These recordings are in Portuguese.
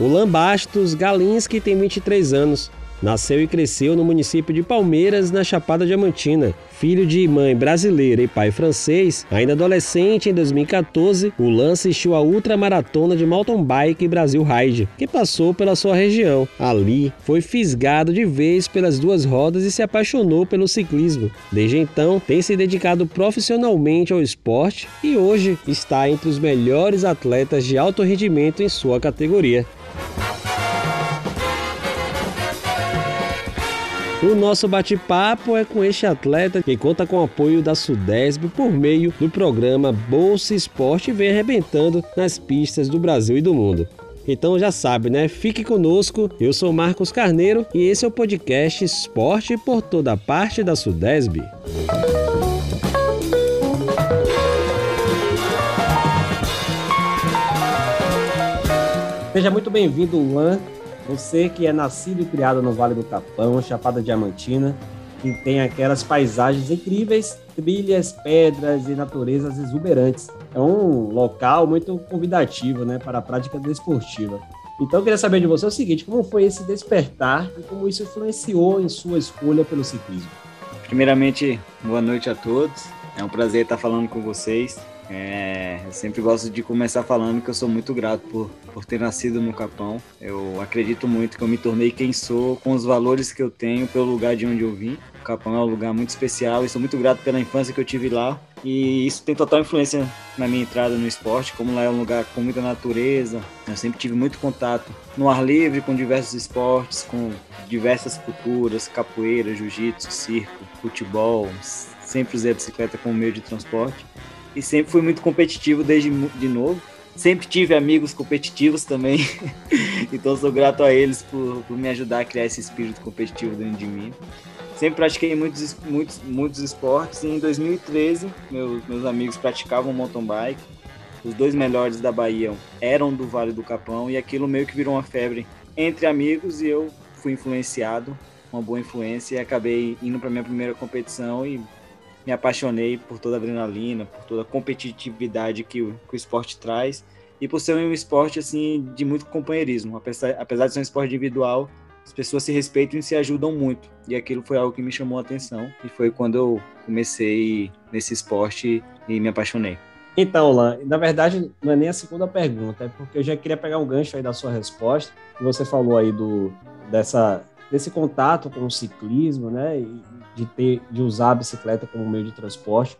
O Lan Bastos Galinski tem 23 anos. Nasceu e cresceu no município de Palmeiras, na Chapada Diamantina. Filho de mãe brasileira e pai francês, ainda adolescente em 2014, o Lan assistiu a ultramaratona de mountain bike Brasil Ride, que passou pela sua região. Ali, foi fisgado de vez pelas duas rodas e se apaixonou pelo ciclismo. Desde então, tem se dedicado profissionalmente ao esporte e hoje está entre os melhores atletas de alto rendimento em sua categoria. O nosso bate-papo é com este atleta que conta com o apoio da Sudesb por meio do programa Bolsa Esporte e vem arrebentando nas pistas do Brasil e do mundo. Então já sabe, né? Fique conosco. Eu sou Marcos Carneiro e esse é o podcast Esporte por toda parte da Sudesb. Seja muito bem-vindo, Luan. Você que é nascido e criado no Vale do Capão, Chapada Diamantina, que tem aquelas paisagens incríveis, trilhas, pedras e naturezas exuberantes. É um local muito convidativo né, para a prática desportiva. Então, eu queria saber de você o seguinte: como foi esse despertar e como isso influenciou em sua escolha pelo ciclismo? Primeiramente, boa noite a todos. É um prazer estar falando com vocês. É, eu sempre gosto de começar falando que eu sou muito grato por, por ter nascido no Capão. Eu acredito muito que eu me tornei quem sou com os valores que eu tenho pelo lugar de onde eu vim. O Capão é um lugar muito especial e sou muito grato pela infância que eu tive lá. E isso tem total influência na minha entrada no esporte, como lá é um lugar com muita natureza. Eu sempre tive muito contato no ar livre com diversos esportes, com diversas culturas, capoeira, jiu-jitsu, circo, futebol. Sempre usei a bicicleta como meio de transporte e sempre fui muito competitivo desde de novo. Sempre tive amigos competitivos também, então sou grato a eles por, por, me ajudar a criar esse espírito competitivo dentro de mim. Sempre pratiquei muitos, muitos, muitos esportes e em 2013 meus, meus amigos praticavam mountain bike. Os dois melhores da Bahia eram do Vale do Capão e aquilo meio que virou uma febre entre amigos e eu fui influenciado, uma boa influência e acabei indo para minha primeira competição e me apaixonei por toda a adrenalina, por toda a competitividade que o, que o esporte traz e por ser um esporte assim de muito companheirismo. Apesar, apesar de ser um esporte individual, as pessoas se respeitam e se ajudam muito. E aquilo foi algo que me chamou a atenção e foi quando eu comecei nesse esporte e me apaixonei. Então, Lan, na verdade, não é nem a segunda pergunta, é porque eu já queria pegar um gancho aí da sua resposta. Você falou aí do, dessa, desse contato com o ciclismo, né? De ter de usar a bicicleta como meio de transporte.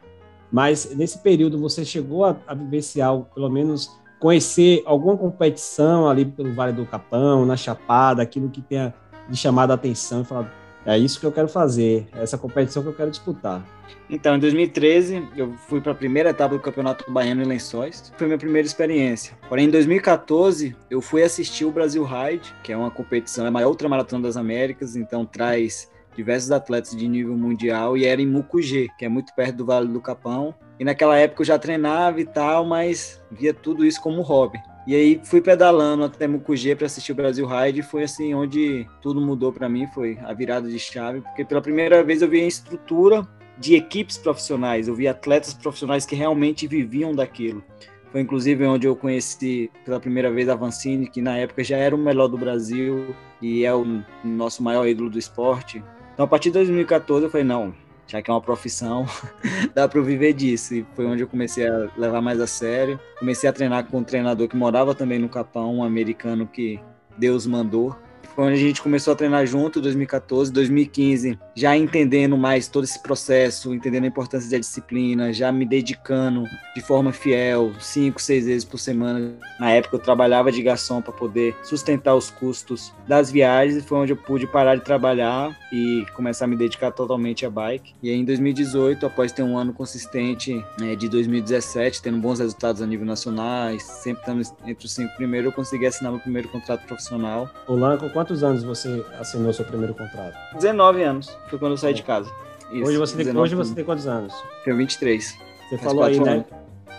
Mas nesse período você chegou a, a vivenciar, pelo menos conhecer alguma competição ali pelo Vale do Capão, na Chapada, aquilo que tenha de chamado a atenção e falar, é isso que eu quero fazer, é essa competição que eu quero disputar. Então, em 2013, eu fui para a primeira etapa do Campeonato Baiano em Lençóis. Foi minha primeira experiência. Porém, em 2014, eu fui assistir o Brasil Ride, que é uma competição, é a maior ultramaratona das Américas, então traz diversos atletas de nível mundial e era em Mucugê, que é muito perto do Vale do Capão. E naquela época eu já treinava e tal, mas via tudo isso como hobby. E aí fui pedalando até Mucugê para assistir o Brasil Ride e foi assim onde tudo mudou para mim, foi a virada de chave, porque pela primeira vez eu vi a estrutura de equipes profissionais, eu vi atletas profissionais que realmente viviam daquilo. Foi inclusive onde eu conheci pela primeira vez a Vancini, que na época já era o melhor do Brasil e é o nosso maior ídolo do esporte. Então, a partir de 2014, eu falei, não, já que é uma profissão, dá para eu viver disso. E foi onde eu comecei a levar mais a sério. Comecei a treinar com um treinador que morava também no Capão, um americano que Deus mandou quando a gente começou a treinar junto, 2014, 2015, já entendendo mais todo esse processo, entendendo a importância da disciplina, já me dedicando de forma fiel, cinco, seis vezes por semana. Na época eu trabalhava de garçom para poder sustentar os custos das viagens e foi onde eu pude parar de trabalhar e começar a me dedicar totalmente à bike. E aí em 2018, após ter um ano consistente né, de 2017, tendo bons resultados a nível nacional, sempre estando entre os cinco primeiros, eu consegui assinar meu primeiro contrato profissional. Olá, com quantos anos você assinou seu primeiro contrato? 19 anos, foi quando eu saí de casa. Isso, hoje, você tem, hoje você tem quantos anos? Tenho 23. Você falou aí, né?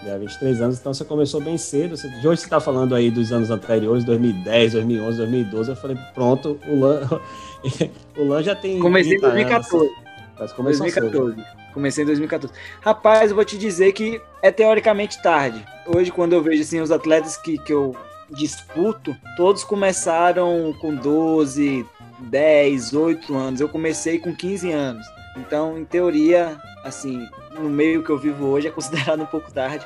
Já 23 anos, então você começou bem cedo. Você, de hoje você está falando aí dos anos anteriores, 2010, 2011, 2012. Eu falei, pronto, o Lan, o Lan já tem. Comecei em 2014. Mas começou 2014. Cedo. Comecei em 2014. Rapaz, eu vou te dizer que é teoricamente tarde. Hoje, quando eu vejo assim, os atletas que, que eu disputo, todos começaram com 12, 10, 8 anos. Eu comecei com 15 anos. Então, em teoria, assim, no meio que eu vivo hoje é considerado um pouco tarde.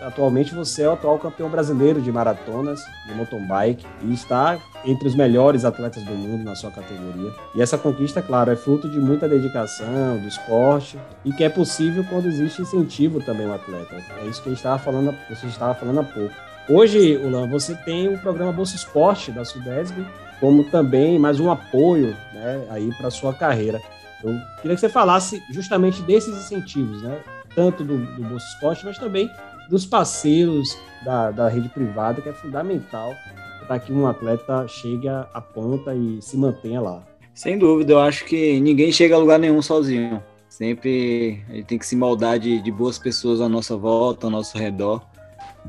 Atualmente você é o atual campeão brasileiro de maratonas, de mountain bike, e está entre os melhores atletas do mundo na sua categoria. E essa conquista, claro, é fruto de muita dedicação, do esporte, e que é possível quando existe incentivo também no atleta. É isso que a gente estava falando, você estava falando há pouco. Hoje, Ulan, você tem o programa Bolsa Esporte da Sudesb, como também mais um apoio né, aí para sua carreira. Eu queria que você falasse justamente desses incentivos, né? Tanto do, do Bolsa Esporte, mas também dos parceiros da, da rede privada, que é fundamental para que um atleta chegue à ponta e se mantenha lá. Sem dúvida, eu acho que ninguém chega a lugar nenhum sozinho. Sempre gente tem que se moldar de, de boas pessoas à nossa volta, ao nosso redor.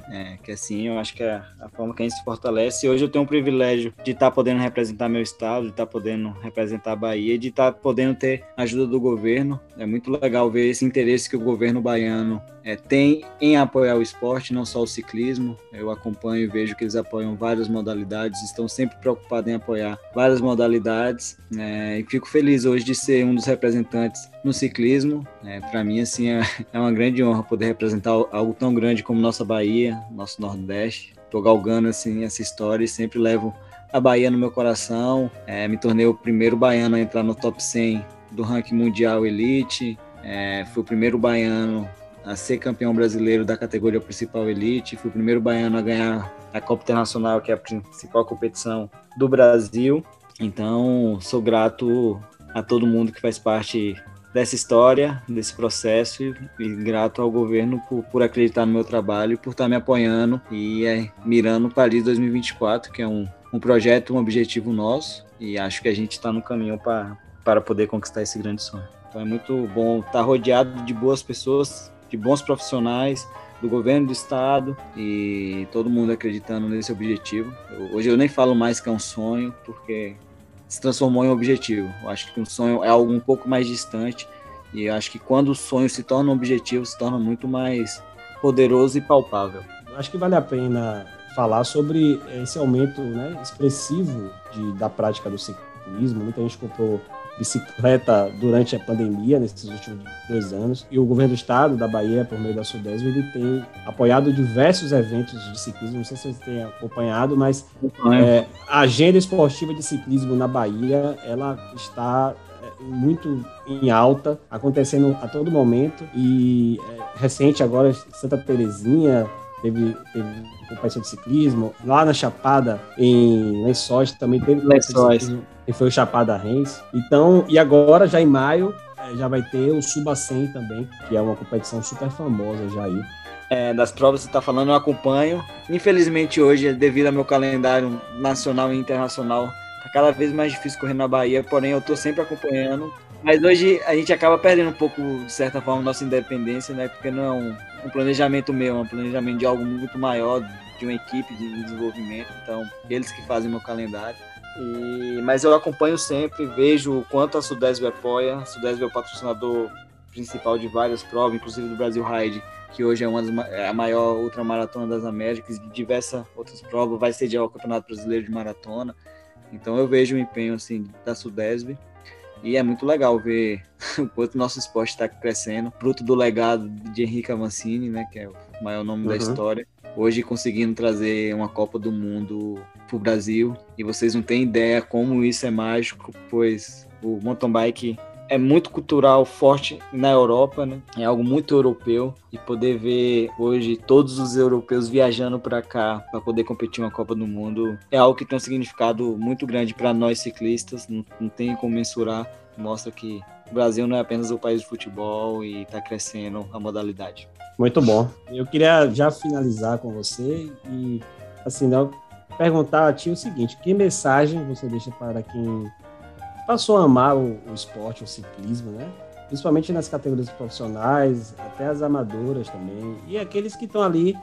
É, que assim, eu acho que é a forma que a gente se fortalece. Hoje eu tenho o privilégio de estar tá podendo representar meu estado, de estar tá podendo representar a Bahia, de estar tá podendo ter ajuda do governo. É muito legal ver esse interesse que o governo baiano é, tem em apoiar o esporte, não só o ciclismo. Eu acompanho e vejo que eles apoiam várias modalidades, estão sempre preocupados em apoiar várias modalidades. É, e fico feliz hoje de ser um dos representantes no ciclismo. É, Para mim, assim, é, é uma grande honra poder representar algo tão grande como nossa Bahia, nosso Nordeste. Estou galgando assim, essa história e sempre levo a Bahia no meu coração. É, me tornei o primeiro baiano a entrar no top 100 do ranking mundial elite. É, fui o primeiro baiano a ser campeão brasileiro da categoria principal elite, fui o primeiro baiano a ganhar a Copa Internacional, que é a principal competição do Brasil. Então, sou grato a todo mundo que faz parte dessa história, desse processo e, e grato ao governo por, por, acreditar no meu trabalho por estar me apoiando e é, mirando Paris 2024, que é um, um projeto, um objetivo nosso e acho que a gente está no caminho para poder conquistar esse grande sonho. Então é muito bom estar rodeado de boas pessoas de bons profissionais do governo do estado e todo mundo acreditando nesse objetivo. Eu, hoje eu nem falo mais que é um sonho, porque se transformou em objetivo. Eu acho que um sonho é algo um pouco mais distante e acho que quando o sonho se torna um objetivo, se torna muito mais poderoso e palpável. Eu acho que vale a pena falar sobre esse aumento né, expressivo de, da prática do ciclismo. Muita gente comprou bicicleta durante a pandemia, nesses últimos dois anos. E o governo do estado da Bahia, por meio da Sudesv, ele tem apoiado diversos eventos de ciclismo. Não sei se vocês têm acompanhado, mas é, a agenda esportiva de ciclismo na Bahia, ela está é, muito em alta, acontecendo a todo momento. E é, recente agora, Santa Terezinha teve, teve competição de ciclismo. Lá na Chapada, em Lençóis, também teve Lençóis que foi o Chapada Reis. Então, e agora, já em maio, é, já vai ter o Suba 100 também, que é uma competição super famosa já aí. É, das provas que você está falando, eu acompanho. Infelizmente, hoje, devido ao meu calendário nacional e internacional, tá cada vez mais difícil correr na Bahia, porém eu estou sempre acompanhando. Mas hoje a gente acaba perdendo um pouco, de certa forma, nossa independência, né? Porque não é um, um planejamento meu, é um planejamento de algo muito maior, de uma equipe de desenvolvimento. Então, eles que fazem meu calendário. E, mas eu acompanho sempre, vejo o quanto a Sudesb apoia. A Sudesb é o patrocinador principal de várias provas, inclusive do Brasil Ride, que hoje é, uma das, é a maior ultramaratona das Américas, de diversas outras provas, vai sediar o Campeonato Brasileiro de Maratona. Então eu vejo o empenho assim da Sudesb e é muito legal ver o quanto nosso esporte está crescendo, fruto do legado de Henrique Avancini, né, que é o maior nome uhum. da história hoje conseguindo trazer uma Copa do Mundo para o Brasil. E vocês não têm ideia como isso é mágico, pois o mountain bike é muito cultural, forte na Europa, né? É algo muito europeu e poder ver hoje todos os europeus viajando para cá para poder competir uma Copa do Mundo é algo que tem um significado muito grande para nós ciclistas. Não, não tem como mensurar. Mostra que o Brasil não é apenas o país de futebol e está crescendo a modalidade. Muito bom. Eu queria já finalizar com você e, assim, né, perguntar a ti o seguinte: que mensagem você deixa para quem passou a amar o, o esporte, o ciclismo, né? Principalmente nas categorias profissionais, até as amadoras também, e aqueles que estão ali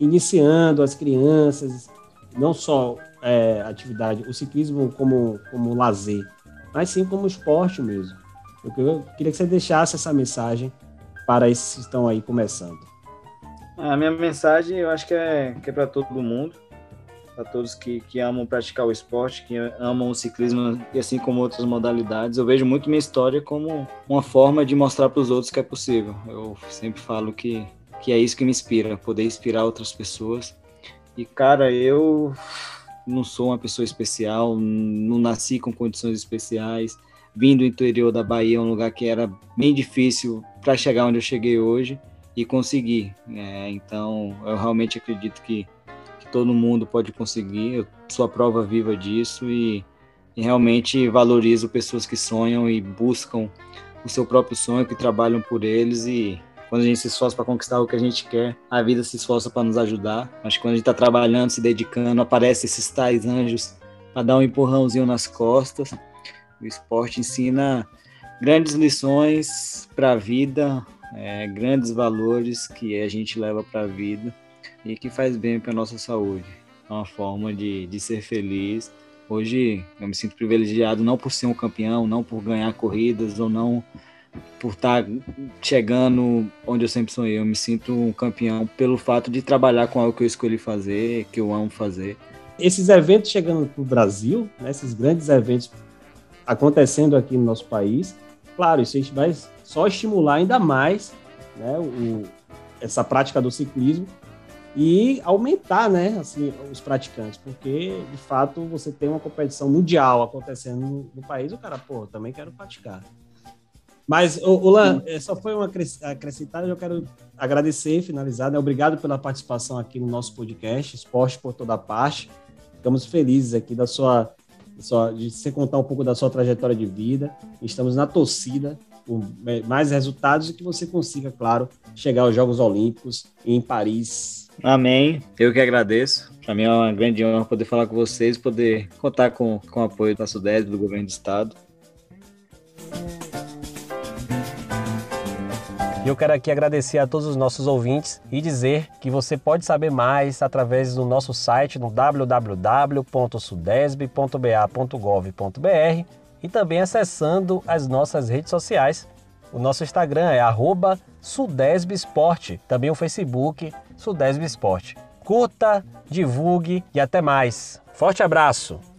iniciando, as crianças, não só é, atividade, o ciclismo como, como lazer, mas sim como esporte mesmo. Eu queria que você deixasse essa mensagem para esses que estão aí começando? A minha mensagem eu acho que é, que é para todo mundo, para todos que, que amam praticar o esporte, que amam o ciclismo e assim como outras modalidades. Eu vejo muito minha história como uma forma de mostrar para os outros que é possível. Eu sempre falo que, que é isso que me inspira, poder inspirar outras pessoas. E cara, eu não sou uma pessoa especial, não nasci com condições especiais. Vim do interior da Bahia, um lugar que era bem difícil para chegar onde eu cheguei hoje e conseguir. É, então, eu realmente acredito que, que, todo mundo pode conseguir. Eu sou a prova viva disso e, e realmente valorizo pessoas que sonham e buscam o seu próprio sonho, que trabalham por eles e quando a gente se esforça para conquistar o que a gente quer, a vida se esforça para nos ajudar. Que quando a gente está trabalhando, se dedicando, aparecem esses tais anjos para dar um empurrãozinho nas costas. O esporte ensina grandes lições para a vida, é, grandes valores que a gente leva para a vida e que faz bem para nossa saúde. É uma forma de, de ser feliz. Hoje eu me sinto privilegiado não por ser um campeão, não por ganhar corridas ou não por estar tá chegando onde eu sempre sonhei. Eu me sinto um campeão pelo fato de trabalhar com algo que eu escolhi fazer, que eu amo fazer. Esses eventos chegando para o Brasil, né, esses grandes eventos acontecendo aqui no nosso país, claro, isso vai só estimular ainda mais né, o, essa prática do ciclismo e aumentar né, assim, os praticantes, porque de fato você tem uma competição mundial acontecendo no, no país, o cara, pô, também quero praticar. Mas, Olan, é, só foi uma acrescentada, eu quero agradecer, finalizar, né? Obrigado pela participação aqui no nosso podcast, Esporte por Toda Parte. Ficamos felizes aqui da sua, sua, de você contar um pouco da sua trajetória de vida. Estamos na torcida por mais resultados e que você consiga, claro, chegar aos Jogos Olímpicos em Paris. Amém. Eu que agradeço. Para mim é uma grande honra poder falar com vocês, poder contar com, com o apoio da SUDES, do governo do estado. Eu quero aqui agradecer a todos os nossos ouvintes e dizer que você pode saber mais através do nosso site no www.sudesb.ba.gov.br e também acessando as nossas redes sociais. O nosso Instagram é @sudesbesporte, também o Facebook Sudesb Esporte. Curta, divulgue e até mais. Forte abraço!